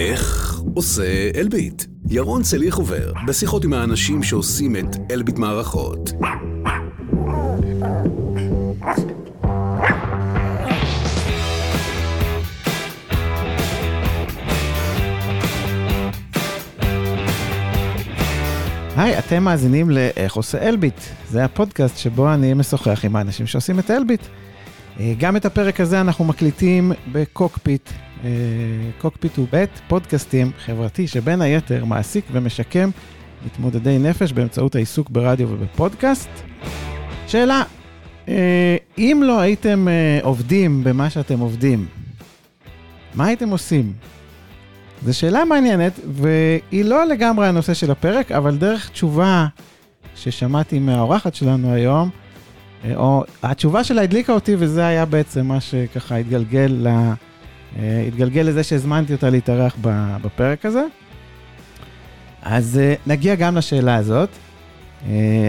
איך עושה אלביט? ירון צליח עובר בשיחות עם האנשים שעושים את אלביט מערכות. היי, אתם מאזינים ל"איך עושה אלביט". זה הפודקאסט שבו אני משוחח עם האנשים שעושים את אלביט. אה, גם את הפרק הזה אנחנו מקליטים בקוקפיט. אה, קוקפיט הוא בית פודקאסטים חברתי שבין היתר מעסיק ומשקם מתמודדי נפש באמצעות העיסוק ברדיו ובפודקאסט. שאלה, אה, אם לא הייתם עובדים במה שאתם עובדים, מה הייתם עושים? זו שאלה מעניינת, והיא לא לגמרי הנושא של הפרק, אבל דרך תשובה ששמעתי מהאורחת שלנו היום, אה, או התשובה שלה הדליקה אותי, וזה היה בעצם מה שככה התגלגל, לה, אה, התגלגל לזה שהזמנתי אותה להתארח בפרק הזה. אז אה, נגיע גם לשאלה הזאת.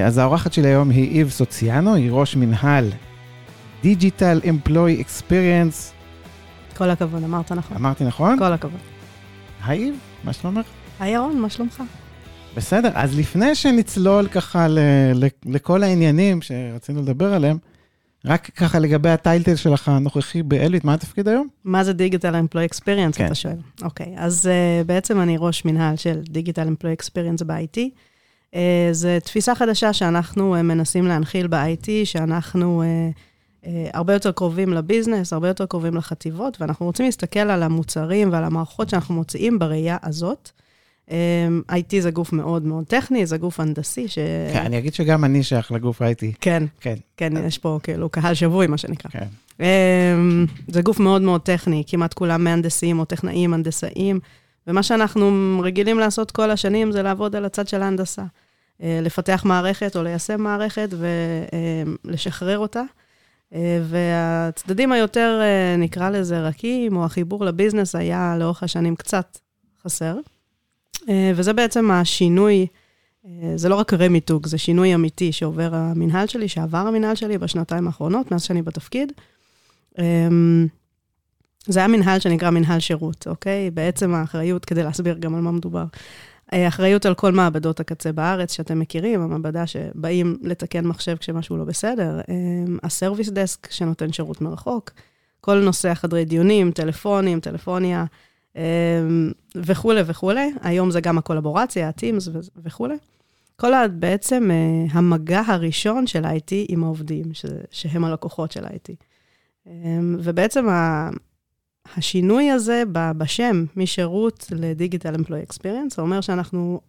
אז האורחת שלי היום היא איב סוציאנו, היא ראש מנהל Digital Employee Experience. כל הכבוד, אמרת נכון. אמרתי נכון? כל הכבוד. היי איב, מה שלומך? היי ירון, מה שלומך? בסדר, אז לפני שנצלול ככה ל, ל, לכל העניינים שרצינו לדבר עליהם, רק ככה לגבי הטייטל שלך הנוכחי באלביט, מה התפקיד היום? מה זה דיגיטל אמפלוי אקספריאנס, אתה שואל. אוקיי, אז uh, בעצם אני ראש מנהל של דיגיטל אמפלוי אקספריאנס ב-IT. Uh, זו תפיסה חדשה שאנחנו uh, מנסים להנחיל ב-IT, שאנחנו uh, uh, הרבה יותר קרובים לביזנס, הרבה יותר קרובים לחטיבות, ואנחנו רוצים להסתכל על המוצרים ועל המערכות שאנחנו מוציאים בראייה הזאת. Um, IT זה גוף מאוד מאוד טכני, זה גוף הנדסי ש... כן, אני אגיד שגם אני שייך לגוף IT. כן, כן, כן, יש פה כאילו קהל שבוי, מה שנקרא. כן. Um, זה גוף מאוד מאוד טכני, כמעט כולם מהנדסים או טכנאים, הנדסאים, ומה שאנחנו רגילים לעשות כל השנים זה לעבוד על הצד של ההנדסה. Uh, לפתח מערכת או ליישם מערכת ולשחרר uh, אותה. Uh, והצדדים היותר, נקרא לזה, רכים, או החיבור לביזנס היה לאורך השנים קצת חסר. אה, וזה בעצם השינוי, אה, זה לא רק רמיתוג, זה שינוי אמיתי שעובר המנהל שלי, שעבר המנהל שלי בשנתיים האחרונות, מאז שאני בתפקיד. אה, זה היה מנהל שנקרא מנהל שירות, אוקיי? בעצם האחריות, כדי להסביר גם על מה מדובר, אחריות על כל מעבדות הקצה בארץ שאתם מכירים, המעבדה שבאים לתקן מחשב כשמשהו לא בסדר, הסרוויס דסק שנותן שירות מרחוק, כל נושא החדרי דיונים, טלפונים, טלפוניה, וכולי וכולי. היום זה גם הקולבורציה, ה-Teams וכולי. כל בעצם אה, המגע הראשון של IT עם העובדים, שהם הלקוחות של IT. אמ, ובעצם השינוי הזה בשם, משירות לדיגיטל אמפלואי אקספיריאנס, זה אומר שאנחנו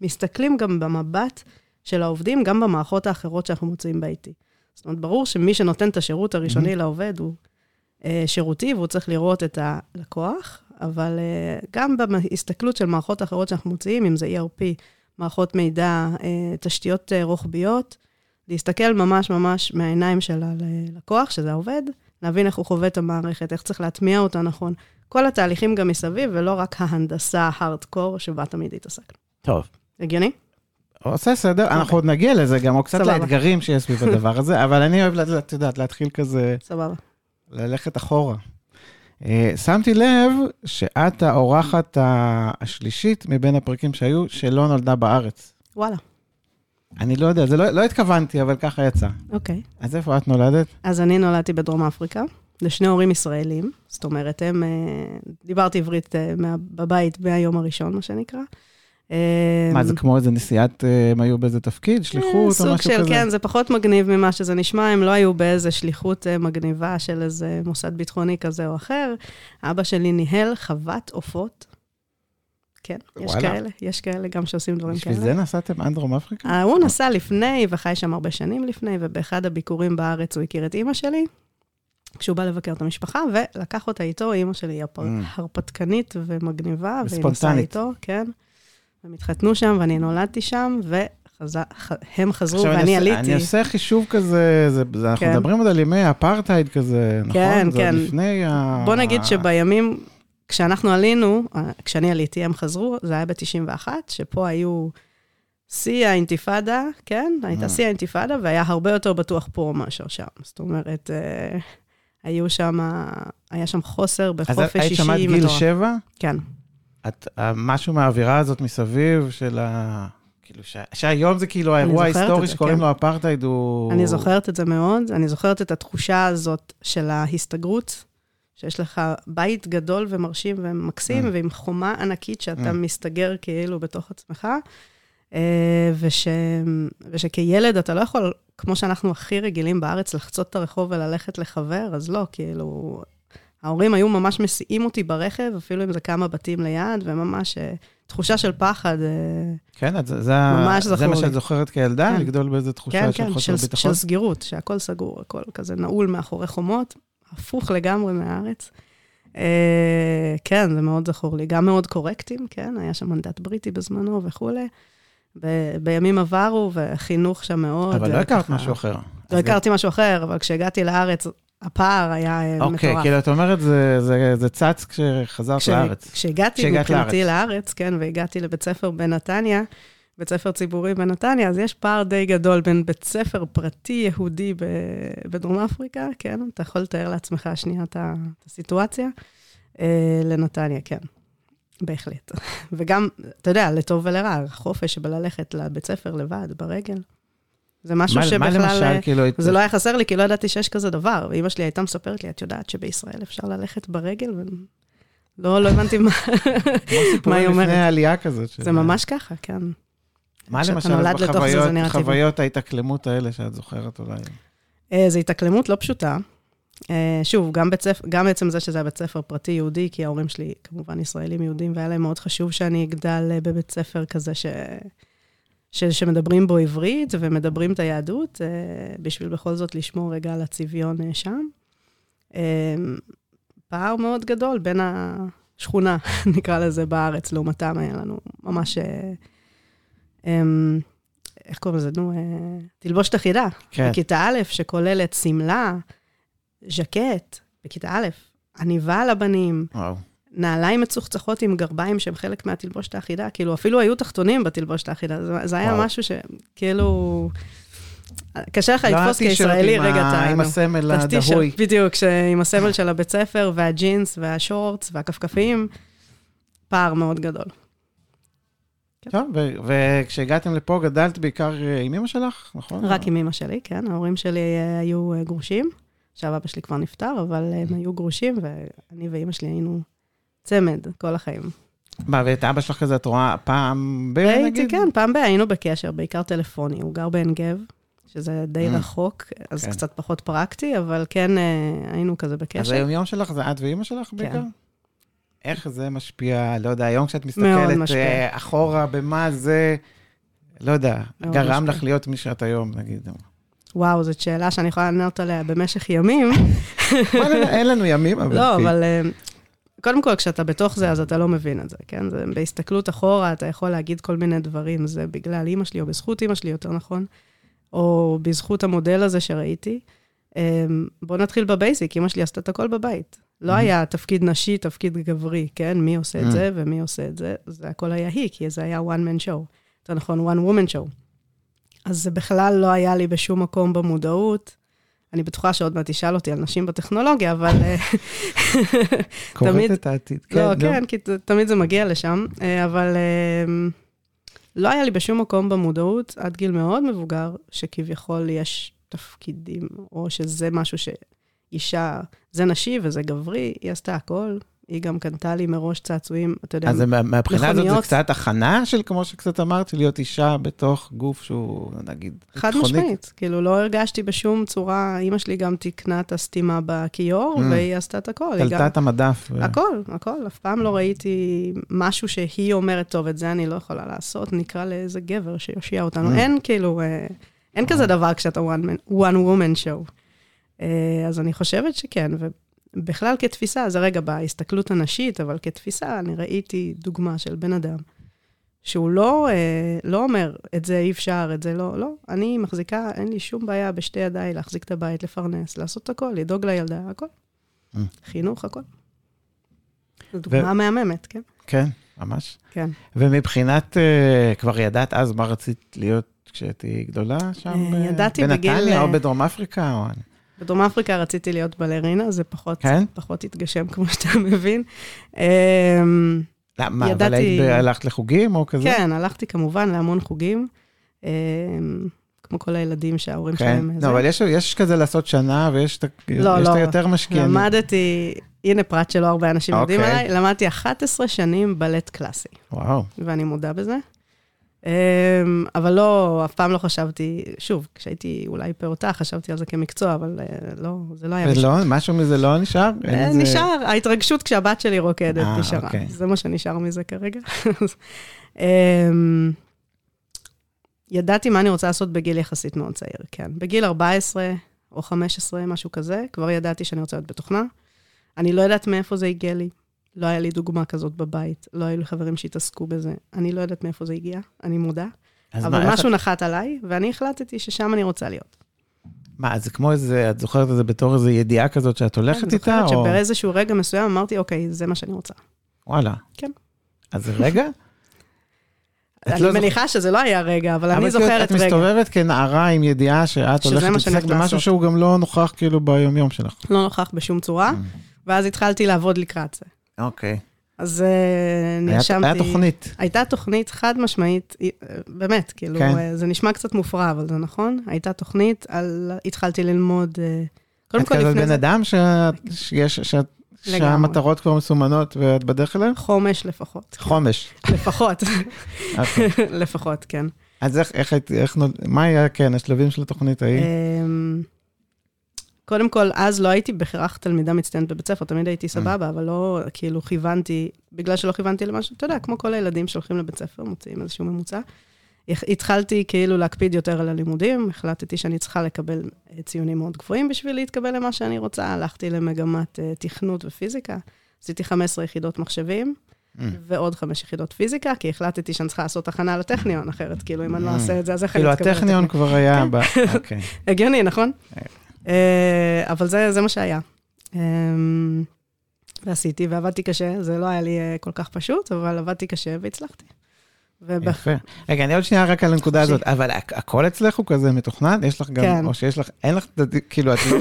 מסתכלים גם במבט של העובדים, גם במערכות האחרות שאנחנו מוצאים ב-IT. זאת אומרת, ברור שמי שנותן את השירות הראשוני mm-hmm. לעובד הוא אה, שירותי, והוא צריך לראות את הלקוח, אבל uh, גם בהסתכלות של מערכות אחרות שאנחנו מוציאים, אם זה ERP, מערכות מידע, uh, תשתיות uh, רוחביות, להסתכל ממש ממש מהעיניים של הלקוח, שזה העובד, להבין איך הוא חווה את המערכת, איך צריך להטמיע אותה נכון. כל התהליכים גם מסביב, ולא רק ההנדסה ההארדקור שבה תמיד התעסקנו. טוב. הגיוני? עושה סדר, okay. אנחנו אוקיי. עוד נגיע לזה גם, או קצת סבבה. לאתגרים שיש סביב הדבר הזה, אבל אני אוהב, את יודעת, להתחיל כזה... סבבה. ללכת אחורה. אה, שמתי לב שאת האורחת השלישית מבין הפרקים שהיו, שלא נולדה בארץ. וואלה. אני לא יודע, זה לא, לא התכוונתי, אבל ככה יצא. אוקיי. Okay. אז איפה את נולדת? אז אני נולדתי בדרום אפריקה, לשני הורים ישראלים. זאת אומרת, הם, אה, דיברתי עברית אה, בבית מהיום הראשון, מה שנקרא. מה, זה אמ, כמו איזה נסיעת, אה, הם היו באיזה תפקיד, שליחות או משהו כזה? סוג של, כן, זה פחות מגניב ממה שזה נשמע, הם לא היו באיזה שליחות אה, מגניבה של איזה מוסד ביטחוני כזה או אחר. אבא שלי ניהל חוות עופות. כן, יש כאלה, יש כאלה גם שעושים דברים כאלה. בשביל זה נסעתם עד דרום אפריקה? אה, הוא נסע לפני וחי שם הרבה שנים לפני, ובאחד הביקורים בארץ הוא הכיר את אימא שלי, כשהוא בא לבקר את המשפחה, ולקח אותה איתו, אימא שלי היא. הרפתקנית ומגניבה, והיא נסעה איתו, כן. הם התחתנו שם ואני נולדתי שם, והם חזרו ואני עליתי. אני עושה חישוב כזה, זה, זה, אנחנו כן. מדברים עוד על ימי אפרטהייד כזה, נכון? כן, זה כן. זה לפני ה... בוא נגיד שבימים, כשאנחנו עלינו, כשאני עליתי, הם חזרו, זה היה ב-91, שפה היו שיא האינתיפאדה, כן? הייתה אה. שיא האינתיפאדה, והיה הרבה יותר בטוח פה מאשר שם. זאת אומרת, אה, היו שם, היה שם חוסר בחופש אישי. אז היית שם עד גיל שבע? כן. את, משהו מהאווירה הזאת מסביב של ה... כאילו, ש... שהיום זה כאילו האירוע ההיסטורי שקוראים כן. לו אפרטהייד הוא... אני זוכרת את זה מאוד, אני זוכרת את התחושה הזאת של ההסתגרות, שיש לך בית גדול ומרשים ומקסים, mm. ועם חומה ענקית שאתה mm. מסתגר כאילו בתוך עצמך, אה, וש... ושכילד אתה לא יכול, כמו שאנחנו הכי רגילים בארץ, לחצות את הרחוב וללכת לחבר, אז לא, כאילו, ההורים היו ממש מסיעים אותי ברכב, אפילו אם זה כמה בתים ליד, וממש אה, תחושה של פחד. אה, כן, זה, זה, ממש לי. זה מה שאת זוכרת כילדה, כן. לגדול באיזו תחושה כן, של כן, חוסר של, ביטחון? של סגירות, שהכל סגור, הכל כזה נעול מאחורי חומות, הפוך לגמרי מהארץ. אה, כן, זה מאוד זכור לי. גם מאוד קורקטים, כן, היה שם מנדט בריטי בזמנו וכולי. ב- בימים עברו, וחינוך שם מאוד. אבל לא הכרת משהו אחר. לא הכרתי משהו אחר, אבל כשהגעתי לארץ, הפער היה okay, אה, מטורף. אוקיי, כאילו, את אומרת, זה, זה, זה צץ כשחזרת כש, לארץ. כשהגעתי מבחינתי לארץ. לארץ, כן, והגעתי לבית ספר בנתניה, בית ספר ציבורי בנתניה, אז יש פער די גדול בין בית ספר פרטי יהודי ב, בדרום אפריקה, כן, אתה יכול לתאר לעצמך שנייה את הסיטואציה, אה, לנתניה, כן. בהחלט. וגם, אתה יודע, לטוב ולרע, החופש בללכת לבית ספר לבד, ברגל. זה משהו מה, שבכלל, מה למשל, כאילו... זה לא היה חסר לי, כי לא ידעתי שיש כזה דבר. ואימא שלי הייתה מספרת לי, את יודעת שבישראל אפשר ללכת ברגל? ולא לא הבנתי מה, מה היא אומרת. לפני העלייה כזאת. זה ממש ככה, כן. מה למשל בחוויות, חוויות ההתאקלמות האלה שאת זוכרת אולי? אה, זו התאקלמות לא פשוטה. אה, שוב, גם, בית ספר, גם בעצם זה שזה היה בית ספר פרטי יהודי, כי ההורים שלי כמובן ישראלים יהודים, והיה להם מאוד חשוב שאני אגדל אה, בבית ספר כזה ש... ש... שמדברים בו עברית ומדברים את היהדות, אה, בשביל בכל זאת לשמור רגע על הצביון שם. פער מאוד גדול בין השכונה, נקרא לזה, בארץ, לעומתם היה לנו ממש... איך קוראים לזה? נו, תלבושת אחידה. כן. בכיתה א', שכוללת שמלה, ז'קט, בכיתה א', עניבה לבנים, וואו. נעליים מצוחצחות עם גרביים שהם חלק מהתלבושת האחידה, כאילו אפילו היו תחתונים בתלבושת האחידה, זה, זה היה וואו. משהו שכאילו... קשה לך לא לתפוס כישראלי, רגע, אתה... עם הסמל הדהוי. בדיוק, עם הסמל של הבית ספר, והג'ינס, והשורטס, והכפכפים, פער מאוד גדול. טוב, וכשהגעתם לפה גדלת בעיקר עם אמא שלך, נכון? רק עם אמא שלי, כן. ההורים שלי אה, היו אה, גרושים. עכשיו אבא שלי כבר נפטר, אבל הם היו גרושים, ואני ואימא שלי היינו צמד כל החיים. מה, ואת אבא שלך כזה את רואה פעם ב... הייתי, כן, פעם ב... היינו בקשר, בעיקר טלפוני. הוא גר בעין גב, שזה די mm. רחוק, אז כן. קצת פחות פרקטי, אבל כן אה, היינו כזה בקשר. אז היום שלך זה את ואימא שלך בעיקר? כן. איך זה משפיע, לא יודע, היום כשאת מסתכלת אה, אחורה, במה זה, לא יודע, גרם לך להיות מי שאת היום, נגיד. וואו, זאת שאלה שאני יכולה לענות עליה במשך ימים. אין לנו ימים, אבל... לא, אבל אה, קודם כל, כשאתה בתוך זה, אז אתה לא מבין את זה, כן? זה, בהסתכלות אחורה, אתה יכול להגיד כל מיני דברים, זה בגלל אימא שלי, או בזכות אימא שלי, יותר נכון, או בזכות המודל הזה שראיתי. אה, בואו נתחיל בבייסיק, אימא שלי עשתה את הכל בבית. לא היה תפקיד נשי, תפקיד גברי, כן? מי עושה את זה ומי עושה את זה, זה הכל היה היא, כי זה היה one man show. יותר נכון, one woman show. אז זה בכלל לא היה לי בשום מקום במודעות. אני בטוחה שעוד מעט תשאל אותי על נשים בטכנולוגיה, אבל... אה, תמיד... את העתיד, כן. לא, כן, כי תמיד זה מגיע לשם, אה, אבל אה, לא היה לי בשום מקום במודעות, עד גיל מאוד מבוגר, שכביכול יש תפקידים, או שזה משהו שאישה, זה נשי וזה גברי, היא עשתה הכל, היא גם קנתה לי מראש צעצועים, אתה יודע, מכוניות. אז מהבחינה הזאת זה קצת הכנה של, כמו שקצת אמרת, של להיות אישה בתוך גוף שהוא, נגיד, חד משמעית. כאילו, לא הרגשתי בשום צורה, אימא שלי גם תיקנה את הסתימה בכיור, mm. והיא עשתה את הכל. תלתה את המדף. הכל, הכל. אף פעם לא ראיתי משהו שהיא אומרת, טוב, את זה אני לא יכולה לעשות, נקרא לאיזה גבר שיושיע אותנו. Mm. אין כאילו, אה, אין כזה דבר כשאתה one woman show. אה, אז אני חושבת שכן, בכלל כתפיסה, זה רגע בהסתכלות הנשית, אבל כתפיסה, אני ראיתי דוגמה של בן אדם, שהוא לא, אה, לא אומר, את זה אי אפשר, את זה לא, לא. אני מחזיקה, אין לי שום בעיה בשתי ידיי להחזיק את הבית, לפרנס, לעשות את הכל, לדאוג לילדה, הכל. Mm. חינוך, הכל. זו דוגמה ו... מהממת, כן? כן, ממש. כן. ומבחינת, uh, כבר ידעת אז מה רצית להיות כשתהיי גדולה שם? Uh, ידעתי בגיל... בנתניה או בדרום אפריקה? או... בדרום אפריקה רציתי להיות בלרינה, זה פחות, כן? פחות התגשם, כמו שאתה מבין. אמ, למה, אבל היית, הלכת לחוגים או כזה? כן, הלכתי כמובן להמון חוגים. כמו כל הילדים שההורים כן. שלהם... לא, אבל יש, יש כזה לעשות שנה, ויש לא, לא. יותר משקיעים. למדתי, הנה פרט שלא הרבה אנשים אוקיי. יודעים עליי, למדתי 11 שנים בלט קלאסי. וואו. ואני מודה בזה. אמ, אבל לא, אף פעם לא חשבתי, שוב, כשהייתי אולי פעוטה, חשבתי על זה כמקצוע, אבל אה, לא, זה לא היה... ולא, משהו מזה לא נשאר? אה, נשאר, ההתרגשות כשהבת שלי רוקדת אה, נשארה. אוקיי. זה מה שנשאר מזה כרגע. אמ, ידעתי מה אני רוצה לעשות בגיל יחסית מאוד צעיר, כן. בגיל 14 או 15, משהו כזה, כבר ידעתי שאני רוצה להיות בתוכנה. אני לא יודעת מאיפה זה הגיע לי. לא היה לי דוגמה כזאת בבית, לא היו לי חברים שהתעסקו בזה. אני לא יודעת מאיפה זה הגיע, אני מודה. אבל מה, משהו את... נחת עליי, ואני החלטתי ששם אני רוצה להיות. מה, זה כמו איזה, את זוכרת את זה בתור איזו ידיעה כזאת שאת הולכת איתה? אני זוכרת שבאיזשהו רגע מסוים אמרתי, אוקיי, זה מה שאני רוצה. וואלה. כן. אז זה רגע? אני לא מניחה שזה לא היה רגע, אבל אני זוכרת רגע. את מסתובבת כנערה עם ידיעה שאת הולכת להתעסק במשהו שהוא גם לא נוכח כאילו ביומיום שלך. לא נוכח בשום צורה, mm. ואז התחלתי לעבוד לקראת זה. אוקיי. אז uh, נרשמתי... היה תוכנית. הייתה תוכנית חד משמעית, אה, באמת, כאילו, כן. uh, זה נשמע קצת מופרע, אבל זה נכון. הייתה תוכנית, על, התחלתי ללמוד, קודם כל לפני זה... את כזה בן אדם שיש, שאת שהמטרות כבר מסומנות ואת בדרך אליהן? חומש לפחות. חומש. לפחות. אוקיי. לפחות, כן. אז איך, איך, איך, מה היה, כן, השלבים של התוכנית ההיא? קודם כל, אז לא הייתי בהכרח תלמידה מצטיינת בבית ספר, תמיד הייתי סבבה, אבל לא, כאילו, כיוונתי, בגלל שלא כיוונתי למשהו, אתה יודע, כמו כל הילדים שהולכים לבית ספר, מוציאים איזשהו ממוצע. התחלתי כאילו להקפיד יותר על הלימודים, החלטתי שאני צריכה לקבל אה, ציונים מאוד גבוהים בשביל להתקבל למה שאני רוצה, הלכתי למגמת uh, תכנות ופיזיקה, עשיתי 15 יחידות מחשבים, mm. ועוד 5 יחידות פיזיקה, כי החלטתי שאני צריכה לעשות הכנה לטכניון, אחרת, כאילו, אם אני לא mm. אעשה את זה, אז איך אני אתקבל כאילו, הטכניון כבר היה ב... אוקיי. הגיוני, נכון? Uh, אבל זה, זה מה שהיה. Um, ועשיתי, ועבדתי קשה, זה לא היה לי uh, כל כך פשוט, אבל עבדתי קשה והצלחתי. יפה. רגע, אני עוד שנייה רק על הנקודה הזאת, אבל הכל אצלך הוא כזה מתוכנן? יש לך גם, כן. או שיש לך, אין לך, כאילו, את לא...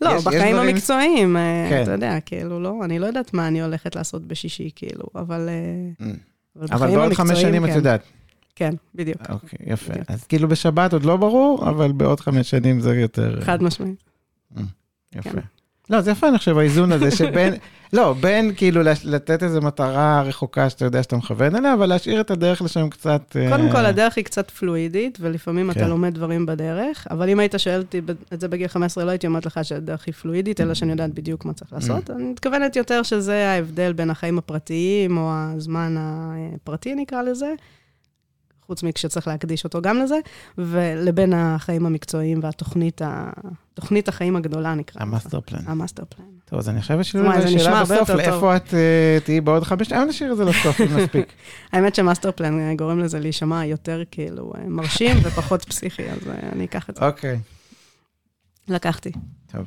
לא, בחיים המקצועיים, אה, כן. אתה יודע, כאילו, לא, אני לא יודעת מה אני הולכת לעשות בשישי, כאילו, אבל... אה, mm. אבל בעוד חמש שנים את כן. יודעת. כן, בדיוק. אוקיי, יפה. אז כאילו בשבת עוד לא ברור, אבל בעוד חמש שנים זה יותר... חד משמעית. Mm, יפה. כן. לא, זה יפה, אני חושב, האיזון הזה שבין, לא, בין כאילו לתת איזו מטרה רחוקה שאתה יודע שאתה מכוון אליה, אבל להשאיר את הדרך לשם קצת... אה, קודם כל, הדרך היא קצת פלואידית, ולפעמים כן. אתה לומד דברים בדרך, אבל אם היית שואל אותי את זה בגיל 15, לא הייתי אומרת לך שהדרך היא פלואידית, אלא שאני יודעת בדיוק מה צריך לעשות. Mm. אני מתכוונת יותר שזה ההבדל בין החיים הפרטיים, או הזמן הפרטי, נקרא לזה, חוץ מכשצריך להקדיש אותו גם לזה, ולבין החיים המקצועיים והתוכנית ה... תוכנית החיים הגדולה נקרא. ה master plan. ה master plan. טוב, אז אני חושבת שזו שאלה בסוף, לאיפה את אה, תהיי בעוד חמש, שנים, נשאיר את זה לסוף, אם מספיק. האמת ש master plan אה, גורם לזה להישמע יותר כאילו אה, מרשים ופחות פסיכי, אז אני אקח את זה. אוקיי. לקחתי. טוב.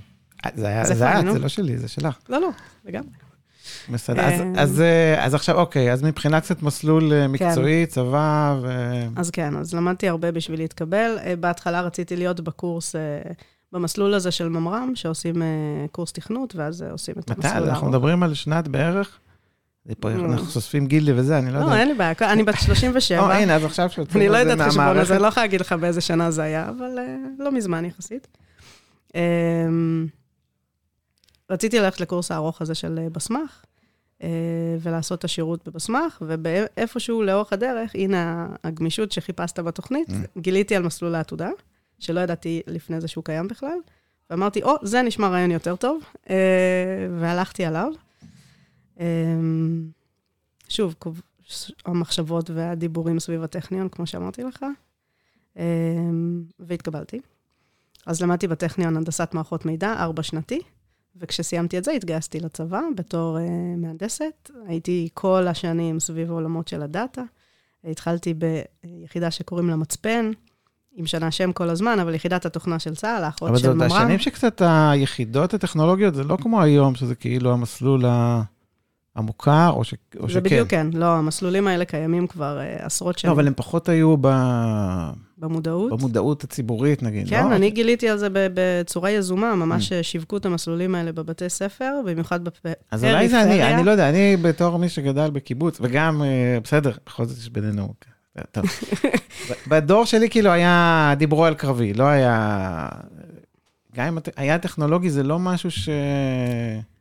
זה היה, זה לא שלי, זה שלך. לא, לא, לגמרי. בסדר, אז, אה, אז, אה, אז עכשיו, אוקיי, אז מבחינת קצת מסלול אה, כן. מקצועי, כן. צבא ו... אז כן, אז למדתי הרבה בשביל להתקבל. בהתחלה רציתי להיות בקורס, במסלול הזה של ממר"ם, שעושים קורס תכנות, ואז עושים את המסלול הארוך. מתי? אנחנו מדברים על שנת בערך? פה אנחנו חושפים גילי וזה, אני לא, לא יודע. לא, אין לי בעיה, אני בת 37. או, הנה, אז עכשיו שיוצאים. אני לא יודעת חשבון הזה, לא יכולה להגיד לך באיזה שנה זה היה, אבל לא מזמן יחסית. אמ, רציתי ללכת לקורס הארוך הזה של בסמך, אה, ולעשות את השירות בבסמך, ואיפשהו לאורך הדרך, הנה הגמישות שחיפשת בתוכנית, mm. גיליתי על מסלול העתודה, שלא ידעתי לפני זה שהוא קיים בכלל, ואמרתי, או, oh, זה נשמע רעיון יותר טוב, אה, והלכתי עליו. אה, שוב, המחשבות והדיבורים סביב הטכניון, כמו שאמרתי לך, והתקבלתי. אז למדתי בטכניון הנדסת מערכות מידע, ארבע שנתי. וכשסיימתי את זה, התגייסתי לצבא בתור uh, מהנדסת. הייתי כל השנים סביב העולמות של הדאטה. התחלתי ביחידה שקוראים לה מצפן, עם שנה שם כל הזמן, אבל יחידת התוכנה של צה"ל, האחות של ממר"ם. אבל זה השנים שקצת היחידות הטכנולוגיות, זה לא כמו היום, שזה כאילו המסלול המוכר, או, ש... או זה שכן. זה בדיוק כן, לא, המסלולים האלה קיימים כבר uh, עשרות שנים. לא, אבל הם פחות היו ב... במודעות. במודעות הציבורית, נגיד, כן, לא? אני גיליתי על זה בצורה יזומה, ממש mm. שיווקו את המסלולים האלה בבתי ספר, במיוחד בפריפריה. אז אולי זה אני, אני לא יודע, אני בתור מי שגדל בקיבוץ, וגם, אה, בסדר, בכל זאת יש בינינו, טוב. בדור שלי כאילו היה, דיברו על קרבי, לא היה... גם אם היה טכנולוגי, זה לא משהו ש...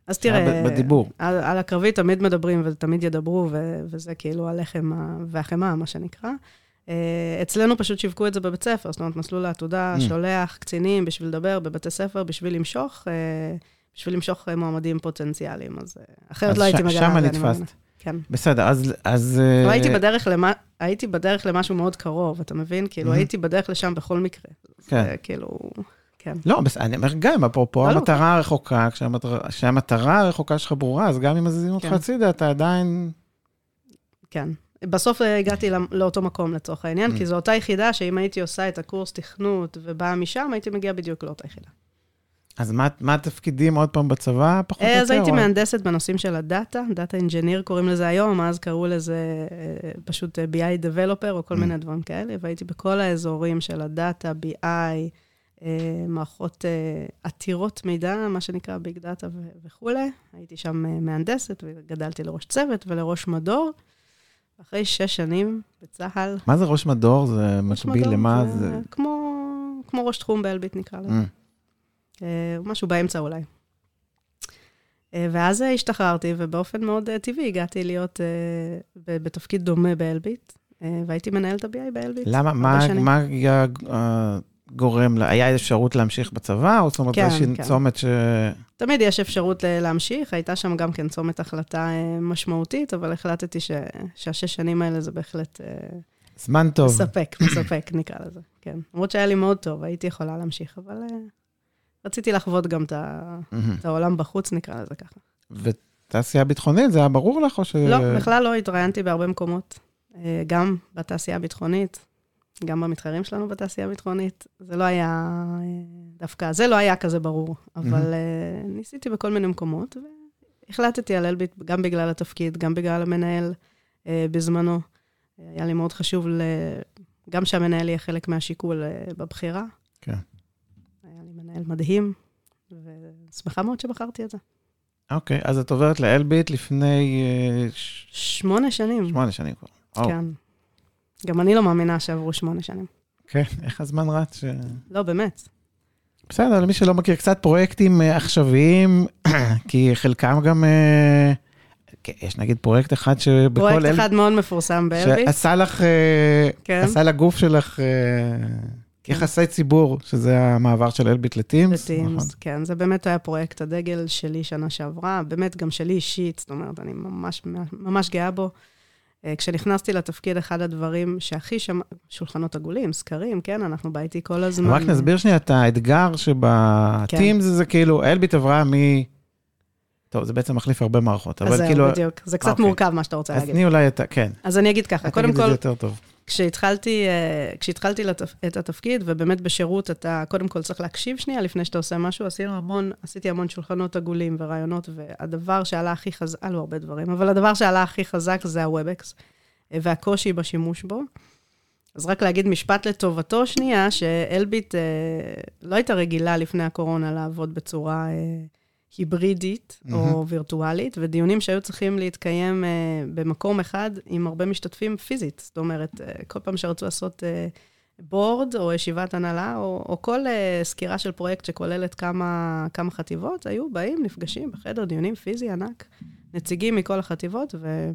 אז תראה, בדיבור. על, על הקרבי תמיד מדברים ותמיד ידברו, ו, וזה כאילו הלחם והחמאה, מה שנקרא. אה, אצלנו פשוט שיווקו את זה בבית ספר, זאת אומרת, מסלול העתודה mm. שולח קצינים בשביל לדבר בבתי ספר, בשביל למשוך, אה, בשביל למשוך מועמדים פוטנציאליים, אז אה, אחרת אז לא הייתי מגלה. שם נתפסת. כן. בסדר, אז... אז לא הייתי בדרך, למה, הייתי בדרך למשהו מאוד קרוב, אתה מבין? כאילו, mm-hmm. הייתי בדרך לשם בכל מקרה. כן. זה כאילו... כן. לא, בסדר, אני אומר, גם, אפרופו לא, לא. המטרה הרחוקה, כשהמטרה הרחוקה שלך ברורה, אז גם אם מזיזים אותך כן. הצידה, אתה עדיין... כן. בסוף הגעתי לאותו מקום לצורך העניין, mm. כי זו אותה יחידה שאם הייתי עושה את הקורס תכנות ובאה משם, הייתי מגיעה בדיוק לאותה יחידה. אז מה, מה התפקידים עוד פעם בצבא, פחות או יותר? אז הייתי או... מהנדסת בנושאים של ה data, data engineer קוראים לזה היום, אז קראו לזה אה, פשוט BI Developer או כל mm. מיני דברים כאלה, והייתי בכל האזורים של ה data, BI, אה, מערכות אה, עתירות מידע, מה שנקרא ביג דאטה וכולי. הייתי שם אה, מהנדסת וגדלתי לראש צוות ולראש מדור. אחרי שש שנים בצה"ל... מה זה ראש מדור? זה מקביל למה זה... זה... כמו, כמו ראש תחום באלביט נקרא לזה. Mm. משהו באמצע אולי. ואז השתחררתי, ובאופן מאוד טבעי הגעתי להיות בתפקיד דומה באלביט, והייתי מנהלת ה-BI באלביט. למה? מה, מה גורם, היה אפשרות להמשיך בצבא, או זאת אומרת, כן, זה כן. צומת ש... תמיד יש אפשרות להמשיך, הייתה שם גם כן צומת החלטה אה, משמעותית, אבל החלטתי ש... שהשש שנים האלה זה בהחלט... אה, זמן טוב. מספק, מספק, נקרא לזה, כן. למרות שהיה לי מאוד טוב, הייתי יכולה להמשיך, אבל uh, רציתי לחוות גם את, ה... את העולם בחוץ, נקרא לזה ככה. ותעשייה ביטחונית, זה היה ברור לך או ש... לא, בכלל לא, התראיינתי בהרבה מקומות. גם בתעשייה הביטחונית, גם במתחרים שלנו בתעשייה הביטחונית, זה לא היה, דווקא, זה לא היה כזה ברור, אבל mm-hmm. ניסיתי בכל מיני מקומות, והחלטתי על אלביט גם בגלל התפקיד, גם בגלל המנהל uh, בזמנו. היה לי מאוד חשוב ל... גם שהמנהל יהיה חלק מהשיקול בבחירה. כן. היה לי מנהל מדהים, ושמחה מאוד שבחרתי את זה. אוקיי, אז את עוברת לאלביט לפני... Uh, שמונה שנים. שמונה שנים כבר. כן. גם אני לא מאמינה שעברו שמונה שנים. כן, איך הזמן רץ? ש... לא, באמת. בסדר, למי שלא מכיר, קצת פרויקטים אה, עכשוויים, כי חלקם גם... אה, כן, יש נגיד פרויקט אחד שבכל... פרויקט אל... אחד מאוד מפורסם באלביט. שעשה לך, אה, כן. עשה לגוף שלך כן. יחסי ציבור, שזה המעבר של אלביט לטימס. לטימס, נכון? כן, זה באמת היה פרויקט הדגל שלי שנה שעברה, באמת גם שלי אישית, זאת אומרת, אני ממש, ממש גאה בו. אה, כשנכנסתי לתפקיד, אחד הדברים שהכי שמע... שולחנות עגולים, סקרים, כן, אנחנו ב-IT כל הזמן. רק נסביר שנייה את האתגר שבטימס כן. זה כאילו, אלביט עברה מ... טוב, זה בעצם מחליף הרבה מערכות, אבל כאילו... זהו, בדיוק. זה קצת אוקיי. מורכב, מה שאתה רוצה אז להגיד. אז תני אולי את ה... כן. אז אני אגיד ככה, קודם כל... את זה יותר טוב. כשהתחלתי, אה, כשהתחלתי לתפ... את התפקיד, ובאמת בשירות אתה קודם כל צריך להקשיב שנייה לפני שאתה עושה משהו, עשינו המון, עשיתי המון שולחנות עגולים ורעיונות, והדבר שעלה הכי חזק, עלו הרבה דברים, אבל הדבר שעלה הכי חזק זה ה-WebEx. והקושי בשימוש בו. אז רק להגיד משפט לטובתו שנייה, שאלביט אה, לא הייתה רגילה לפני הקורונה לעבוד בצורה אה, היברידית mm-hmm. או וירטואלית, ודיונים שהיו צריכים להתקיים אה, במקום אחד עם הרבה משתתפים פיזית. זאת אומרת, אה, כל פעם שרצו לעשות אה, בורד או ישיבת הנהלה, או, או כל אה, סקירה של פרויקט שכוללת כמה, כמה חטיבות, היו באים, נפגשים בחדר דיונים פיזי ענק, נציגים מכל החטיבות, ו...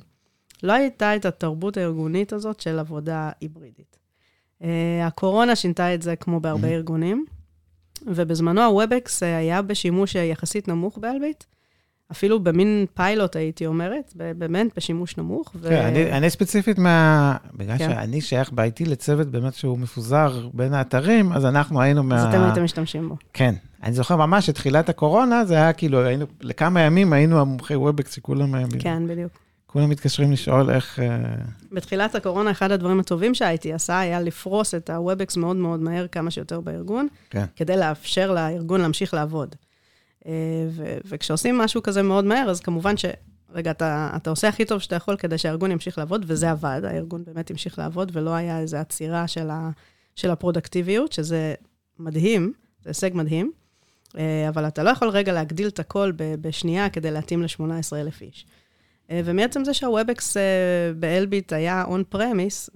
לא הייתה את התרבות הארגונית הזאת של עבודה היברידית. Uh, הקורונה שינתה את זה כמו בהרבה mm-hmm. ארגונים, ובזמנו ה Webex היה בשימוש יחסית נמוך באלביט, אפילו במין פיילוט, הייתי אומרת, באמת בשימוש נמוך. ו... כן, אני, אני ספציפית מה... בגלל כן. שאני שייך ב-IT לצוות באמת שהוא מפוזר בין האתרים, אז אנחנו היינו מה... אז אתם הייתם משתמשים בו. כן. אני זוכר ממש את תחילת הקורונה, זה היה כאילו, היינו, לכמה ימים היינו המומחי Webex שכולם... כן, בדיוק. כולם מתקשרים לשאול איך... אה, בתחילת הקורונה, אחד הדברים הטובים שה IT עשה היה לפרוס את ה-WebEx מאוד מאוד מהר, כמה שיותר בארגון, כן. כדי לאפשר לארגון להמשיך לעבוד. אה, ו- וכשעושים משהו כזה מאוד מהר, אז כמובן ש... רגע, אתה, אתה עושה הכי טוב שאתה יכול כדי שהארגון ימשיך לעבוד, וזה עבד, הארגון באמת המשיך לעבוד, ולא היה איזו עצירה של, ה, של הפרודקטיביות, שזה מדהים, זה הישג מדהים, אה, אבל אתה לא יכול רגע להגדיל את הכל בשנייה כדי להתאים ל-18,000 איש. אה, ומעצם זה שה Webex באלביט היה on premise,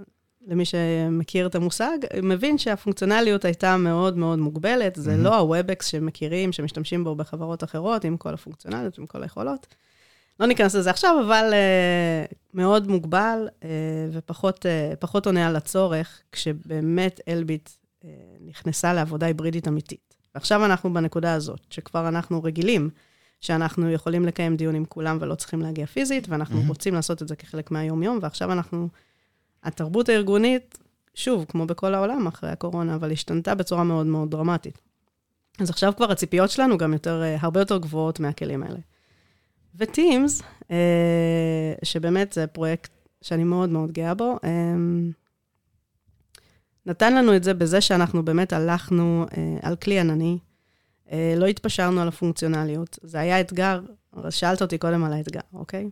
למי שמכיר את המושג, מבין שהפונקציונליות הייתה מאוד מאוד מוגבלת, זה mm-hmm. לא ה Webex שמכירים, שמשתמשים בו בחברות אחרות, עם כל הפונקציונליות, עם כל היכולות. לא ניכנס לזה עכשיו, אבל uh, מאוד מוגבל uh, ופחות uh, עונה על הצורך, כשבאמת אלביט uh, נכנסה לעבודה היברידית אמיתית. ועכשיו אנחנו בנקודה הזאת, שכבר אנחנו רגילים שאנחנו יכולים לקיים דיון עם כולם ולא צריכים להגיע פיזית, ואנחנו mm-hmm. רוצים לעשות את זה כחלק מהיום-יום, ועכשיו אנחנו... התרבות הארגונית, שוב, כמו בכל העולם אחרי הקורונה, אבל השתנתה בצורה מאוד מאוד דרמטית. אז עכשיו כבר הציפיות שלנו גם יותר, הרבה יותר גבוהות מהכלים האלה. וטימס, אה, שבאמת זה פרויקט שאני מאוד מאוד גאה בו, אה, נתן לנו את זה בזה שאנחנו באמת הלכנו אה, על כלי ענני, לא התפשרנו על הפונקציונליות. זה היה אתגר, שאלת אותי קודם על האתגר, אוקיי?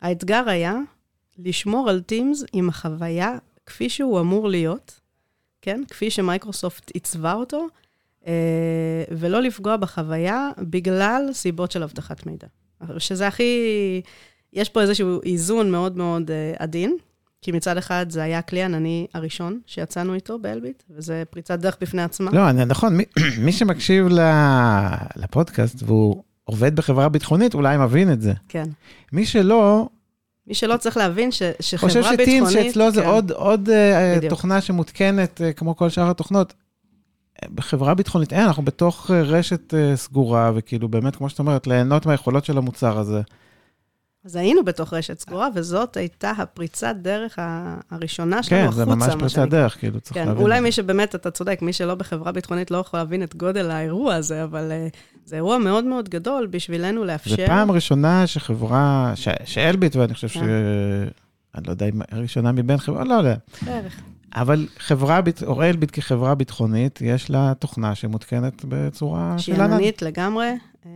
האתגר היה לשמור על טימס עם החוויה כפי שהוא אמור להיות, כן? כפי שמייקרוסופט עיצבה אותו, ולא לפגוע בחוויה בגלל סיבות של אבטחת מידע. שזה הכי... יש פה איזשהו איזון מאוד מאוד uh, עדין, כי מצד אחד זה היה הכלי ענני הראשון שיצאנו איתו באלביט, וזה פריצת דרך בפני עצמה. לא, נכון, מי, מי שמקשיב לפודקאסט והוא עובד בחברה ביטחונית, אולי מבין את זה. כן. מי שלא... מי שלא צריך להבין ש, שחברה ביטחונית... חושב שטים שאצלו כן. זה עוד, עוד uh, תוכנה שמותקנת, uh, כמו כל שאר התוכנות. בחברה ביטחונית אין, אנחנו בתוך אה, רשת אה, סגורה, וכאילו באמת, כמו שאת אומרת, ליהנות מהיכולות של המוצר הזה. אז היינו בתוך רשת סגורה, וזאת הייתה הפריצת דרך הראשונה שלנו כן, החוצה. כן, זה ממש פריצת דרך, כאילו, צריך כן, להבין. אולי מי שבאמת, אתה צודק, מי שלא בחברה ביטחונית לא יכול להבין את גודל האירוע הזה, אבל uh, זה אירוע מאוד מאוד גדול בשבילנו לאפשר... זה פעם ראשונה שחברה, ש... שאלביט, ואני חושב כן. ש... אני לא יודע אם ראשונה מבין חברה, לא יודע. בערך. אבל חברה, או אלביט כחברה ביטחונית, יש לה תוכנה שמותקנת בצורה של ענן. שעננית לגמרי. אה,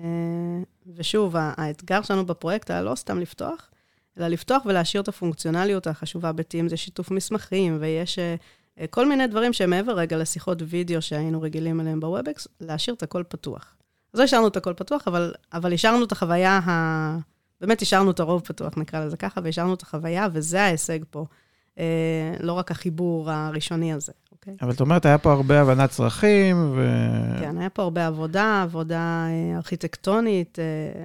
ושוב, האתגר שלנו בפרויקט היה לא סתם לפתוח, אלא לפתוח ולהשאיר את הפונקציונליות החשובה ב Teams, זה שיתוף מסמכים, ויש אה, כל מיני דברים שהם מעבר רגע לשיחות וידאו שהיינו רגילים אליהם ב Webex, להשאיר את הכל פתוח. אז לא השארנו את הכל פתוח, אבל, אבל השארנו את החוויה ה... באמת השארנו את הרוב פתוח, נקרא לזה ככה, והשארנו את החוויה, וזה ההישג פה. אה, לא רק החיבור הראשוני הזה, אוקיי? אבל את אומרת, היה פה הרבה הבנת צרכים, ו... כן, היה פה הרבה עבודה, עבודה אה, ארכיטקטונית. אה,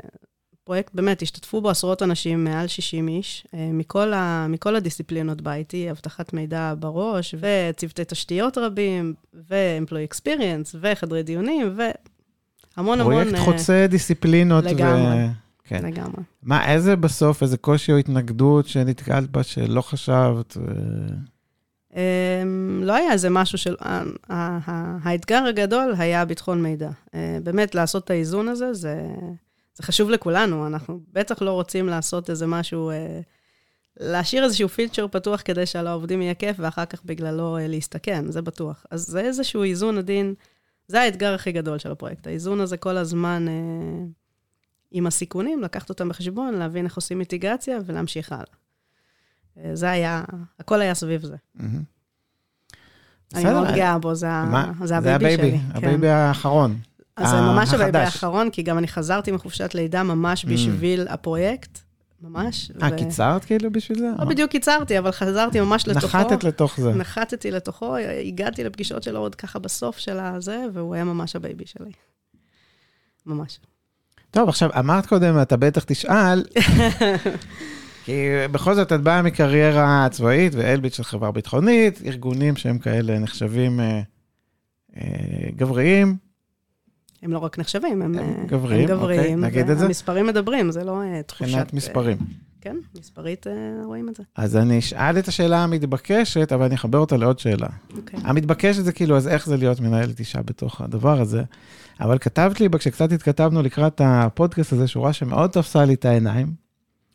פרויקט, באמת, השתתפו בו עשרות אנשים, מעל 60 איש, מכל, ה, מכל הדיסציפלינות ב-IT, אבטחת מידע בראש, וצוותי תשתיות רבים, ו-employee experience, וחדרי דיונים, והמון המון... פרויקט חוצה דיסציפלינות. לגמרי. ו... כן. לגמרי. מה, איזה בסוף, איזה קושי או התנגדות שנתקלת בה שלא חשבת? ו... אמ, לא היה איזה משהו של... האתגר הגדול היה ביטחון מידע. אה, באמת, לעשות את האיזון הזה, זה, זה חשוב לכולנו. אנחנו בטח לא רוצים לעשות איזה משהו, אה, להשאיר איזשהו פיצ'ר פתוח כדי שעל העובדים יהיה כיף, ואחר כך בגללו אה, להסתכן, זה בטוח. אז זה איזשהו איזון עדין, זה האתגר הכי גדול של הפרויקט. האיזון הזה כל הזמן... עם הסיכונים, לקחת אותם בחשבון, להבין איך עושים מיטיגציה ולהמשיך הלאה. אה, זה היה, הכל היה סביב זה. אני מאוד גאה בו, זה ה baby שלי. זה הבייבי האחרון. אז זה ממש ה baby האחרון, כי גם אני חזרתי מחופשת לידה ממש בשביל הפרויקט. ממש. אה, קיצרת כאילו בשביל זה? לא בדיוק קיצרתי, אבל חזרתי ממש לתוכו. נחתת לתוך זה. נחתתי לתוכו, הגעתי לפגישות שלו עוד ככה בסוף של הזה, והוא היה ממש הבייבי שלי. ממש. טוב, עכשיו, אמרת קודם, אתה בטח תשאל, כי בכל זאת את באה מקריירה צבאית ואלביט של חברה ביטחונית, ארגונים שהם כאלה נחשבים אה, אה, גבריים. הם לא רק נחשבים, הם, הם אה, גבריים, הם גבריים. אוקיי, נגיד את זה. המספרים מדברים, זה לא אה, תחושת... מבחינת מספרים. כן, מספרית אה, רואים את זה. אז אני אשאל את השאלה המתבקשת, אבל אני אחבר אותה לעוד שאלה. אוקיי. המתבקשת זה כאילו, אז איך זה להיות מנהלת אישה בתוך הדבר הזה? אבל כתבת לי, כשקצת התכתבנו לקראת הפודקאסט הזה, שורה שמאוד תפסה לי את העיניים.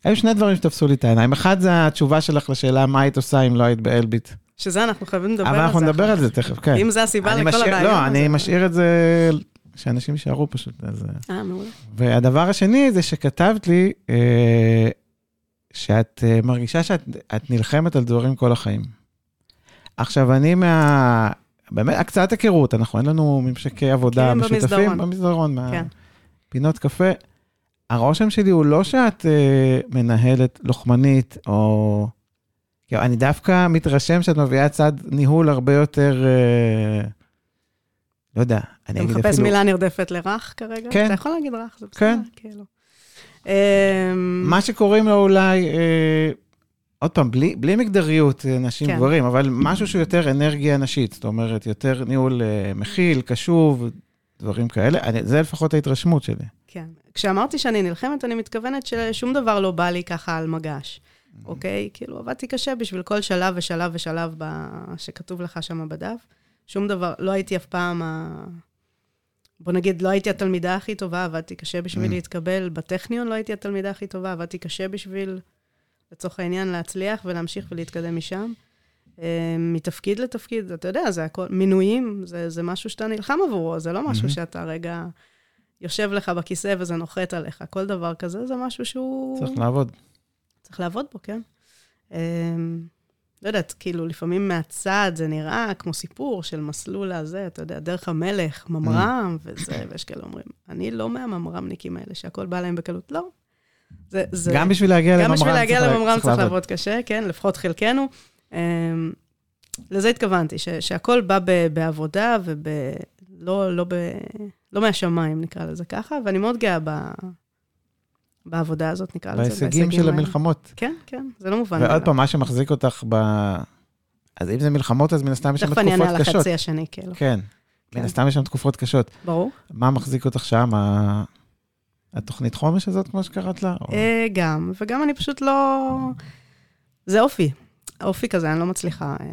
היו שני דברים שתפסו לי את העיניים. אחד זה התשובה שלך לשאלה מה היית עושה אם לא היית באלביט. שזה אנחנו חייבים לדבר על זה. אבל אנחנו נדבר על זה תכף, כן. אם זה הסיבה לכל הבעיה. לא, אני משאיר את זה, שאנשים יישארו פשוט. אה, מעולה. והדבר השני זה שכתבת לי, אה, שאת אה, מרגישה שאת נלחמת על דברים כל החיים. עכשיו, אני מה... באמת, קצת היכרות, אנחנו, אין לנו ממשקי עבודה כן, משותפים. במסדרון. במסדרון, כן. מהפינות קפה. הרושם שלי הוא לא שאת אה, מנהלת לוחמנית, או... כאילו, אני דווקא מתרשם שאת מביאה צד ניהול הרבה יותר, אה, לא יודע, אני אתה אגיד מחפש אפילו... מילה נרדפת לרך כרגע? כן. אתה יכול להגיד רך, זה בסדר, כן. כאילו. אמ, מה שקוראים לו אולי, אה, עוד פעם, בלי, בלי מגדריות, אה, נשים כן. גברים, אבל משהו שהוא יותר אנרגיה נשית, זאת אומרת, יותר ניהול אה, מכיל, קשוב, דברים כאלה. אני, זה לפחות ההתרשמות שלי. כן. כשאמרתי שאני נלחמת, אני מתכוונת ששום דבר לא בא לי ככה על מגש, אוקיי? כאילו, עבדתי קשה בשביל כל שלב ושלב ושלב ב... שכתוב לך שם בדף. שום דבר, לא הייתי אף פעם ה... בוא נגיד, לא הייתי התלמידה הכי טובה, עבדתי קשה בשביל Mm. להתקבל. בטכניון לא הייתי התלמידה הכי טובה, עבדתי קשה בשביל, לצורך העניין, להצליח ולהמשיך ולהתקדם משם. אה, מתפקיד לתפקיד, אתה יודע, זה הכל, מינויים, זה, זה משהו שאתה נלחם עבורו, זה לא משהו. שאתה רגע יושב לך בכיסא וזה נוחת עליך. כל דבר כזה זה משהו שהוא... צריך לעבוד. צריך לעבוד בו, כן. אה, לא יודעת, כאילו, לפעמים מהצד זה נראה כמו סיפור של מסלול הזה, אתה יודע, דרך המלך, ממר"ם וזה, ויש כאלה אומרים, אני לא מהממר"מניקים האלה, שהכל בא להם בקלות. לא. זה, זה, גם בשביל להגיע לממר"ם גם בשביל להגיע צריך- לממר"ם צריך לעבוד קשה, כן, לפחות חלקנו. אמ, לזה התכוונתי, ש, שהכל בא ב, בעבודה וב... לא, לא, ב, לא מהשמיים, נקרא לזה ככה, ואני מאוד גאה ב, בעבודה הזאת, נקרא לזה. בהישגים של האלה. המלחמות. כן, כן, זה לא מובן. ועוד. פעם, מה שמחזיק אותך ב... אז אם זה מלחמות, אז מן הסתם יש שם תכף אני אענה תקופות על קשות. החצי השני, כאילו. כן. כן. מן הסתם יש שם תקופות קשות. ברור. מה מחזיק אותך שם? התוכנית חומש הזאת, כמו שקראת לה? אה, גם, וגם אני פשוט לא... זה אופי. האופי כזה, אני לא מצליחה... אה,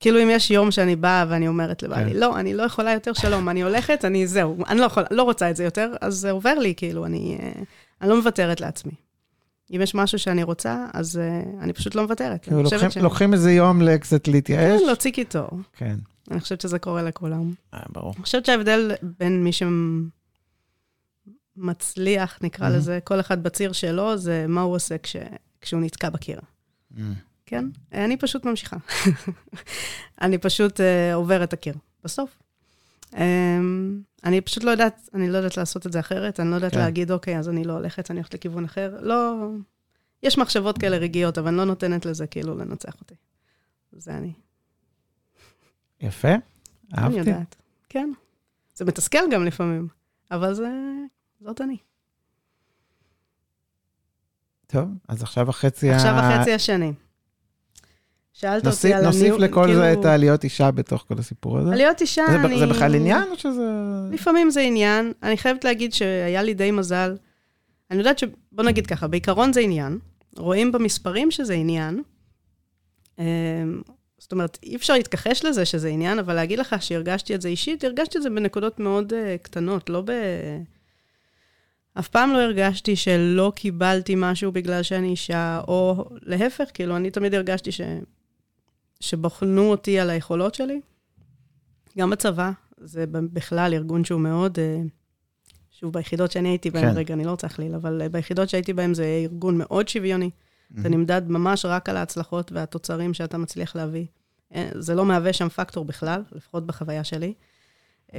כאילו אם יש יום שאני באה ואני אומרת לבעלי, כן. לא, אני לא יכולה יותר שלום, אני הולכת, אני זהו, אני לא יכולה, לא רוצה את זה יותר, אז זה עובר לי, כאילו, אני, אה, אני לא מוותרת לעצמי. אם יש משהו שאני רוצה, אז אה, אני פשוט לא מוותרת. כאילו לוקחים- שאני- לוקחים איזה יום לקצת להתייאש? כן, להוציא קיטור. כן. אני חושבת שזה קורה לכולם. אה, ברור. אני חושבת שההבדל בין מי שמצליח, נקרא. לזה, כל אחד בציר שלו, זה מה הוא עושה כש... כשהוא נתקע בקיר. Mm. כן? אני פשוט ממשיכה. אני פשוט uh, עוברת את הקיר, בסוף. Um, אני פשוט לא יודעת, אני לא יודעת לעשות את זה אחרת, אני לא יודעת כן. להגיד, אוקיי, אז אני לא הולכת, אני הולכת לכיוון אחר. לא, יש מחשבות כאלה רגעיות, אבל אני לא נותנת לזה כאילו לנצח אותי. זה אני. יפה, אני אהבתי. יודעת. כן. זה מתסכל גם לפעמים, אבל זה... זאת אני. טוב, אז עכשיו החצי ה... עכשיו החצי השני. שאלת נוסיף, אותי על נוסיף הניהול, לכל כאילו, זה את העליות אישה בתוך כל הסיפור הזה? עליות אישה, זה, אני... זה בכלל עניין או שזה... לפעמים זה עניין. אני חייבת להגיד שהיה לי די מזל. אני יודעת ש... בוא נגיד ככה, בעיקרון זה עניין. רואים במספרים שזה עניין. אמ, זאת אומרת, אי אפשר להתכחש לזה שזה עניין, אבל להגיד לך שהרגשתי את זה אישית, הרגשתי את זה בנקודות מאוד uh, קטנות, לא ב... אף פעם לא הרגשתי שלא קיבלתי משהו בגלל שאני אישה, או להפך, כאילו, אני תמיד הרגשתי ש... שבחנו אותי על היכולות שלי. גם בצבא, זה בכלל ארגון שהוא מאוד, אה, שוב, ביחידות שאני הייתי בהן, כן. רגע, אני לא רוצה להכליל, אבל אה, ביחידות שהייתי בהן זה ארגון מאוד שוויוני. Mm-hmm. אתה נמדד ממש רק על ההצלחות והתוצרים שאתה מצליח להביא. אה, זה לא מהווה שם פקטור בכלל, לפחות בחוויה שלי.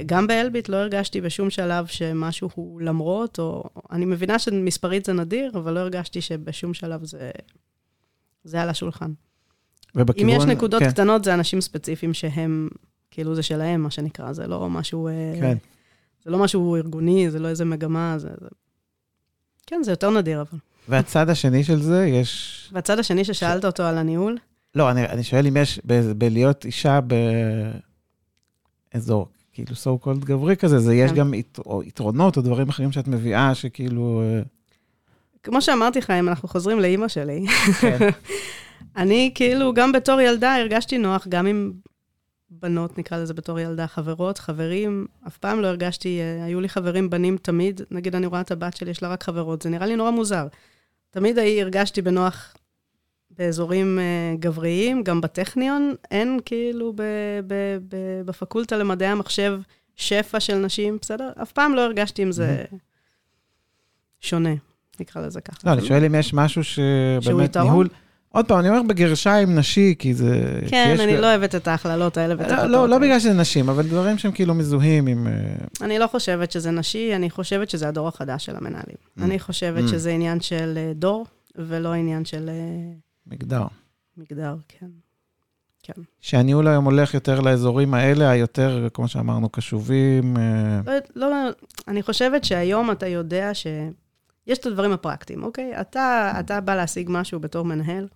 גם באלביט לא הרגשתי בשום שלב שמשהו הוא למרות, או... אני מבינה שמספרית זה נדיר, אבל לא הרגשתי שבשום שלב זה, זה על השולחן. ובכיוון... אם יש נקודות כן, קטנות, זה אנשים ספציפיים שהם, כאילו זה שלהם, מה שנקרא, זה לא משהו... אה, כן. זה לא משהו ארגוני, זה לא איזה מגמה, זה... זה... כן, זה יותר נדיר, אבל. והצד השני של זה, יש... והצד השני ששאלת אותו על הניהול, לא, אני, אני שואל אם יש ב- בלהיות אישה באזור, כאילו so called גברי כזה, זה יש כן. גם ית, או יתרונות או דברים אחרים שאת מביאה, שכאילו... אה, כמו שאמרתי לך, אם אנחנו חוזרים לאימא שלי, כן. אני כאילו, גם בתור ילדה הרגשתי נוח, גם עם בנות, נקרא לזה בתור ילדה, חברות, חברים, אף פעם לא הרגשתי, אה, היו לי חברים בנים תמיד, נגיד אני רואה את הבת שלי, יש לה רק חברות, זה נראה לי נורא מוזר. תמיד הרגשתי בנוח באזורים אה, גבריים, גם בטכניון, אין כאילו ב, ב, ב, בפקולטה למדעי המחשב שפע של נשים, בסדר? אף פעם לא הרגשתי עם זה שונה, נקרא לזה ככה. לא, אני שואל אם יש משהו שהוא שבאמת יתרון? עוד פעם, אני אומר בגרשיים נשי, כי זה... כן, אני לא אוהבת את ההכללות האלה ואת לא, לא, לא בגלל שזה נשים, אבל דברים שהם כאילו מזוהים עם... אה, אני לא חושבת שזה נשי, אני חושבת שזה הדור החדש של המנהלים. Mm. אני חושבת mm. שזה עניין של אה, דור, ולא עניין של... אה, מגדר. מגדר, כן. כן. שהניהול היום הולך יותר לאזורים האלה, היותר, כמו שאמרנו, קשובים. לא, לא, אני חושבת שהיום אתה יודע ש... יש את הדברים הפרקטיים, אוקיי? אתה, אתה בא להשיג משהו בתור מנהל,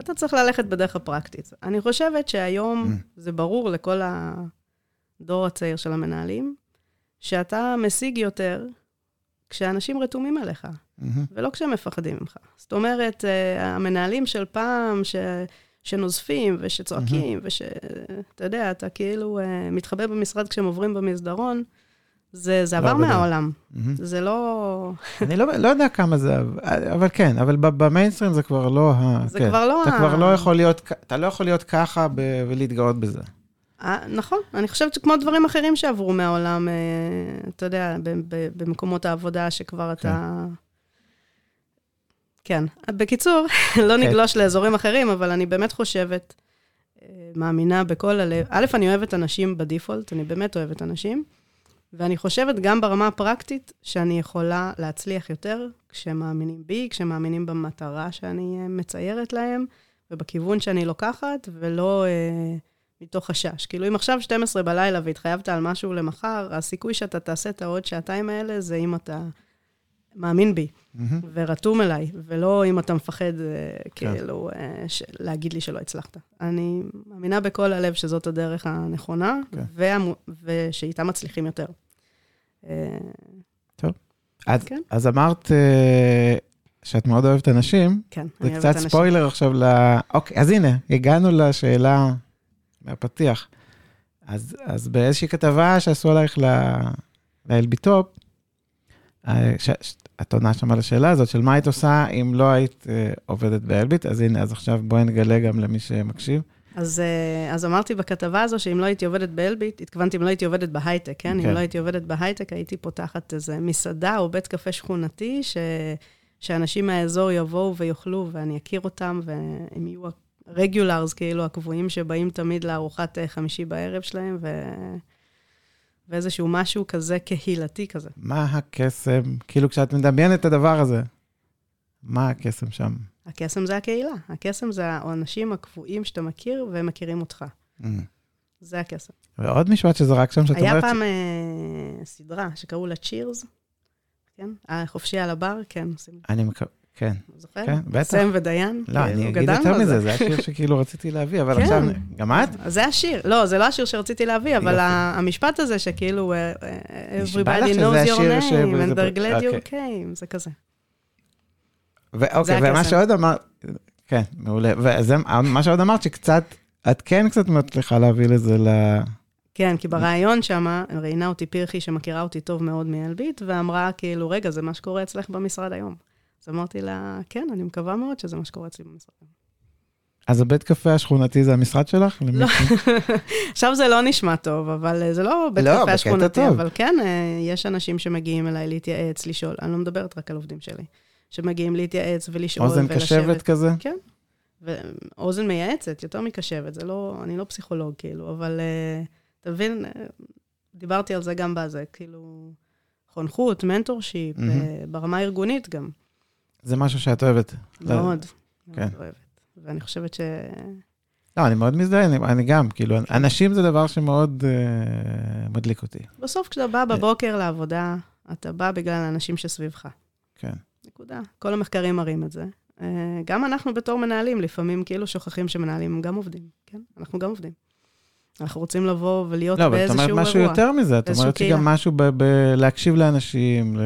אתה צריך ללכת בדרך הפרקטית. אני חושבת שהיום mm. זה ברור לכל הדור הצעיר של המנהלים, שאתה משיג יותר כשאנשים רתומים אליך, mm-hmm. ולא כשהם מפחדים ממך. זאת אומרת, אה, המנהלים של פעם, ש... שנוזפים ושצועקים, mm-hmm. ושאתה יודע, אתה כאילו uh, מתחבא במשרד כשהם עוברים במסדרון, זה, זה עבר לא מהעולם. Mm-hmm. זה לא... אני לא, לא יודע כמה זה, אבל כן, אבל במיינסטרים זה כבר לא ה... זה כן. כבר לא אתה ה... כבר לא יכול להיות, אתה לא יכול להיות ככה ב, ולהתגאות בזה. 아, אה, נכון, אני חושבת שכמו דברים אחרים שעברו מהעולם, אה, אתה יודע, במקומות העבודה, שכבר כן. אתה... כן. בקיצור, לא כן. נגלוש לאזורים אחרים, אבל אני באמת חושבת, אה, מאמינה בכל הלב. א', אני אוהבת אנשים בדיפולט, אני באמת אוהבת אנשים. ואני חושבת גם ברמה הפרקטית, שאני יכולה להצליח יותר כשמאמינים בי, כשמאמינים במטרה שאני אה, מציירת להם, ובכיוון שאני לוקחת, ולא אה, מתוך חשש. כאילו, אם עכשיו 12 בלילה והתחייבת על משהו למחר, הסיכוי שאתה תעשה את העוד שעתיים האלה זה אם אתה מאמין בי, mm-hmm. ורתום אליי, ולא אם אתה מפחד, אה, כן. כאילו, אה, ש... להגיד לי שלא הצלחת. אני מאמינה בכל הלב שזאת הדרך הנכונה, כן. וה... ושאיתה מצליחים יותר. אה, טוב. אז, כן. אז אמרת שאת מאוד אוהבת אנשים. כן, אני אוהבת אנשים. זה קצת ספוילר עכשיו ל... אוקיי, אז הנה, הגענו לשאלה מהפתיח. אז, אז באיזושהי כתבה שעשו עלייך לאלביטופ, ש... את עונה שם על השאלה הזאת של מה היית עושה אם לא היית uh, עובדת באלביט, אז הנה, אז עכשיו בואי נגלה גם למי שמקשיב. אז, uh, אז אמרתי בכתבה הזו שאם לא הייתי עובדת באלביט, התכוונתי אם לא הייתי עובדת בהייטק, כן? Okay. אם כן. לא הייתי עובדת בהייטק, הייתי פותחת איזה מסעדה או בית קפה שכונתי, ש... שאנשים מהאזור יבואו ויאכלו ואני אכיר אותם, והם יהיו רגולרס, כאילו, הקבועים שבאים תמיד לארוחת אה, חמישי בערב שלהם, ו... ואיזשהו משהו כזה קהילתי כזה. מה הקסם? כאילו, כשאת מדמיינת את הדבר הזה, מה הקסם שם? הקסם זה הקהילה. הקסם זה האנשים הקבועים שאתה מכיר והם מכירים אותך. Mm. זה הקסם. ועוד משפט שזרק שם, שאת אומרת... היה פעם אה, סדרה שקראו לה צ'ירס, כן? החופשי על הבר, כן. אני מקווה... כן. זוכר? כן, בטח. סם ודיין. לא, אני אגיד יותר מזה, זה השיר שכאילו רציתי להביא, אבל כן. עכשיו, גם את? זה השיר. לא, זה לא השיר שרציתי להביא, אבל המשפט הזה שכאילו, אה, אה, everybody knows your name, and they're glad you אוקיי. came, זה כזה. אוקיי, ומה שעוד אמרת, כן, מעולה. ומה שעוד אמרת, שקצת, את כן קצת מצליחה להביא לזה ל... כן, כי בריאיון שם, ראיינה אותי פרחי, שמכירה אותי טוב מאוד מאלביט, ואמרה, כאילו, רגע, זה מה שקורה אצלך במשרד היום. אז אמרתי לה, כן, אני מקווה מאוד שזה מה שקורה אצלי במשרד. אז הבית קפה השכונתי זה המשרד שלך? לא, עכשיו זה לא נשמע טוב, אבל אה, זה לא בית לא, קפה השכונתי, אבל כן, אה, יש אנשים שמגיעים אליי להתייעץ, לשאול, אני לא מדברת רק על עובדים שלי, שמגיעים להתייעץ ולשאול אוזן ולשבת. אוזן קשבת כזה? כן, ואוזן מייעצת, יותר מקשבת, זה לא, אני לא פסיכולוג, כאילו, אבל אה, תבין, דיברתי על זה גם בזה, כאילו, חונכות, מנטורשיפ, ברמה הארגונית גם. זה משהו שאת אוהבת. מאוד, כן. מאוד אוהבת. ואני חושבת ש... לא, אני מאוד מזדהה, אני, אני גם, כאילו, אנשים זה דבר שמאוד uh, מדליק אותי. בסוף כשאתה בא בבוקר לעבודה, אתה בא בגלל האנשים שסביבך. כן. נקודה. כל המחקרים מראים את זה. Uh, גם אנחנו בתור מנהלים, לפעמים כאילו שוכחים שמנהלים גם עובדים, כן? אנחנו גם עובדים. אנחנו רוצים לבוא ולהיות לא, באיזשהו אירוע. לא, אבל את אומרת משהו יותר מזה, את אומרת שגם משהו בלהקשיב לאנשים,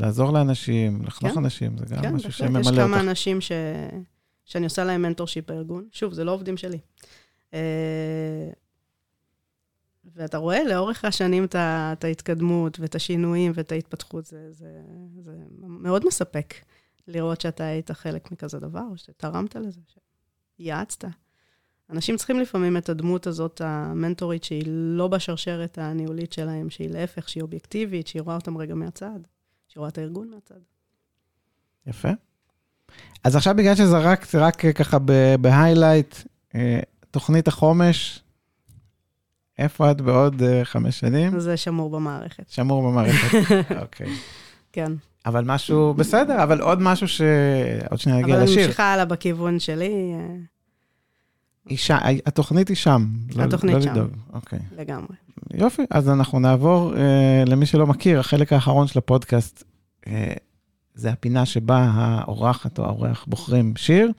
לעזור לאנשים, לחנוך כן? אנשים, זה גם כן, משהו שממלא אותך. יש כמה אנשים ש... שאני עושה להם מנטורשיפ בארגון. שוב, זה לא עובדים שלי. אה, ואתה רואה לאורך השנים את ההתקדמות ואת השינויים ואת ההתפתחות, זה, זה, זה מאוד מספק לראות שאתה היית חלק מכזה דבר, או שתרמת לזה, שיעצת. אנשים צריכים לפעמים את הדמות הזאת, המנטורית, שהיא לא בשרשרת הניהולית שלהם, שהיא להפך, שהיא אובייקטיבית, שהיא רואה אותם רגע מהצד, שהיא רואה את הארגון מהצד. יפה. אז עכשיו בגלל שזרקת רק ככה בהיילייט, תוכנית החומש, איפה את בעוד חמש שנים? זה שמור במערכת. שמור במערכת, אוקיי. כן. אבל משהו בסדר, אבל עוד משהו ש... עוד שניה נגיע לשיר. אבל אני ממשיכה הלאה בכיוון שלי. היא שם, התוכנית היא שם. התוכנית לא, לא שם. לדאוג. אוקיי. לגמרי. יופי, אז אנחנו נעבור, אה, למי שלא מכיר, החלק האחרון של הפודקאסט, אה, זה הפינה שבה האורחת או האורח בוחרים שיר,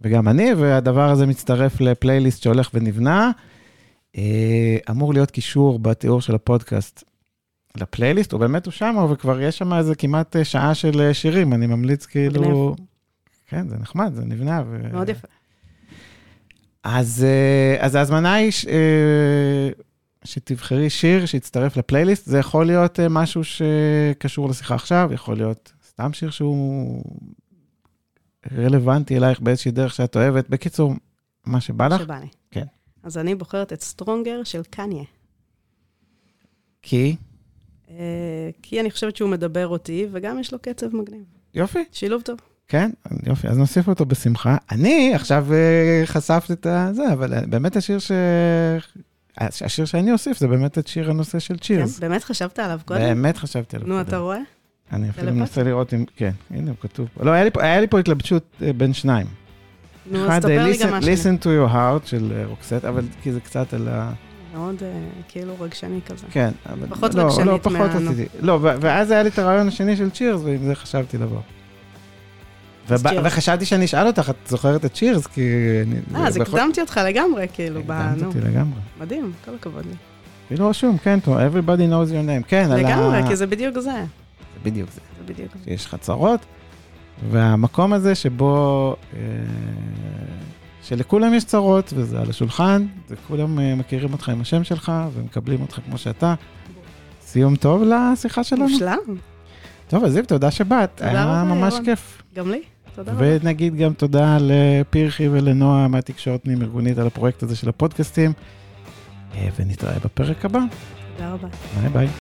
וגם אני, והדבר הזה מצטרף לפלייליסט שהולך ונבנה. אה, אמור להיות קישור בתיאור של הפודקאסט לפלייליסט, הוא באמת הוא שם, וכבר יש שם איזה כמעט שעה של שירים, אני ממליץ כאילו... מגניב. כן, זה נחמד, זה נבנה. ו... מאוד יפה. אז, אה, אז ההזמנה היא ש- אה, שתבחרי שיר שיצטרף לפלייליסט, זה יכול להיות אה, משהו שקשור לשיחה עכשיו, יכול להיות סתם שיר שהוא רלוונטי אלייך באיזושהי דרך שאת אוהבת. בקיצור, מה שבא לך, שבא לי. כן. אז אני בוחרת את סטרונגר של קניה. כי, כי אני חושבת שהוא מדבר אותי, וגם יש לו קצב מגניב. יופי, שילוב טוב. כן, יופי, אז נוסיף אותו בשמחה. אני עכשיו אה, חשפתי את זה, אבל אה, באמת השיר ש... השיר שאני אוסיף זה באמת את שיר הנושא של כן, צ'ירס. באמת חשבת עליו קודם? באמת חשבתי עליו. נו, קודם. אתה רואה? אני אפילו? מנסה לראות אם, כן, הנה, הוא כתוב. לא, היה לי פה, היה לי פה התלבשות אה, בין שניים. נו, אז תספר אה, לי גם משהו. listen to your heart של אה, רוקסט, אבל כי זה קצת על ה... מאוד אה, כאילו רגשני כזה. כן, אבל... פחות לא, רגשנית לא, פחות נו. רציתי. לא, ואז היה לי את הרעיון השני של צ'ירס, ועם זה חשבתי לבוא. וחשבתי שאני אשאל אותך, את זוכרת את צ'ירס? כי... אה, אז הקדמתי אותך לגמרי, כאילו, ב... הקדמת אותי לגמרי. מדהים, כל הכבוד לי. כאילו רשום, כן, everybody knows your name. כן, על ה... לגמרי, כי זה בדיוק זה. זה בדיוק זה. זה בדיוק זה. שיש חצרות, והמקום הזה שבו, אה, שלכולם יש צרות, וזה על השולחן, וכולם אה, מכירים אותך עם השם שלך, ומקבלים אותך כמו שאתה. סיום טוב לשיחה שלנו. מושלם, טוב, אז זיו, תודה שבאת, תודה היה רבה, ממש ירון. כיף. גם לי. תודה רבה. ונגיד גם תודה לפירחי ולנועה מהתקשורת פנים ארגונית על הפרויקט הזה של הפודקאסטים, אה, ונתראה בפרק הבא. תודה רבה. ביי ביי.